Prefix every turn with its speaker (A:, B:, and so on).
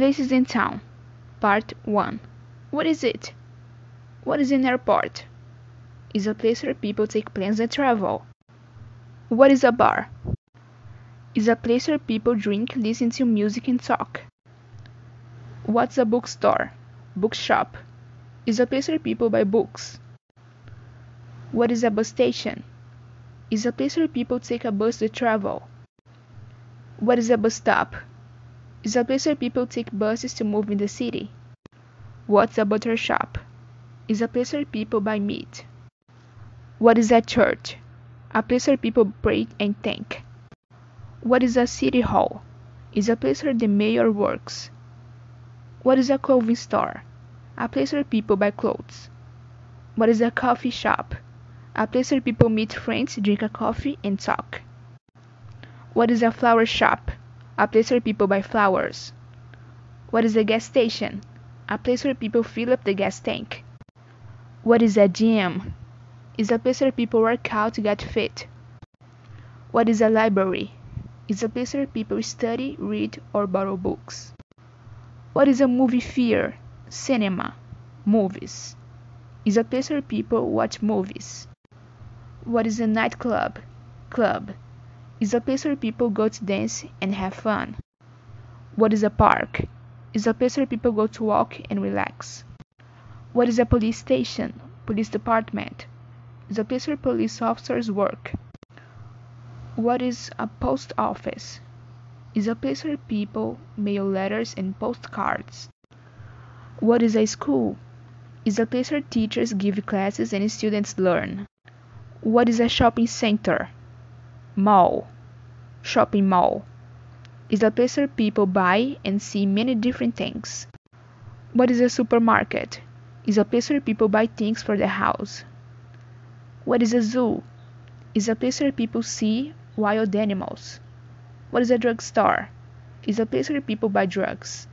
A: Places in Town Part 1 What is it? What is an airport? Is a place where people take planes and travel. What is a bar? Is a place where people drink, listen to music and talk. What's a bookstore? Bookshop. Is a place where people buy books. What is a bus station? Is a place where people take a bus to travel. What is a bus stop? Is a place where people take buses to move in the city. What's a butcher shop? Is a place where people buy meat. What is a church? A place where people pray and thank. What is a city hall? Is a place where the mayor works. What is a clothing store? A place where people buy clothes. What is a coffee shop? A place where people meet friends, drink a coffee, and talk. What is a flower shop? A place where people buy flowers. What is a gas station? A place where people fill up the gas tank. What is a gym? Is a place where people work out to get fit. What is a library? Is a place where people study, read, or borrow books. What is a movie theater? Cinema. Movies. Is a place where people watch movies. What is a nightclub? Club is a place where people go to dance and have fun. What is a park? Is a place where people go to walk and relax. What is a police station? Police department. Is a place where police officers work. What is a post office? Is a place where people mail letters and postcards. What is a school? Is a place where teachers give classes and students learn. What is a shopping center? Mall. Shopping mall. Is a place where people buy and see many different things. What is a supermarket? Is a place where people buy things for their house. What is a zoo? Is a place where people see wild animals. What is a drugstore? Is a place where people buy drugs.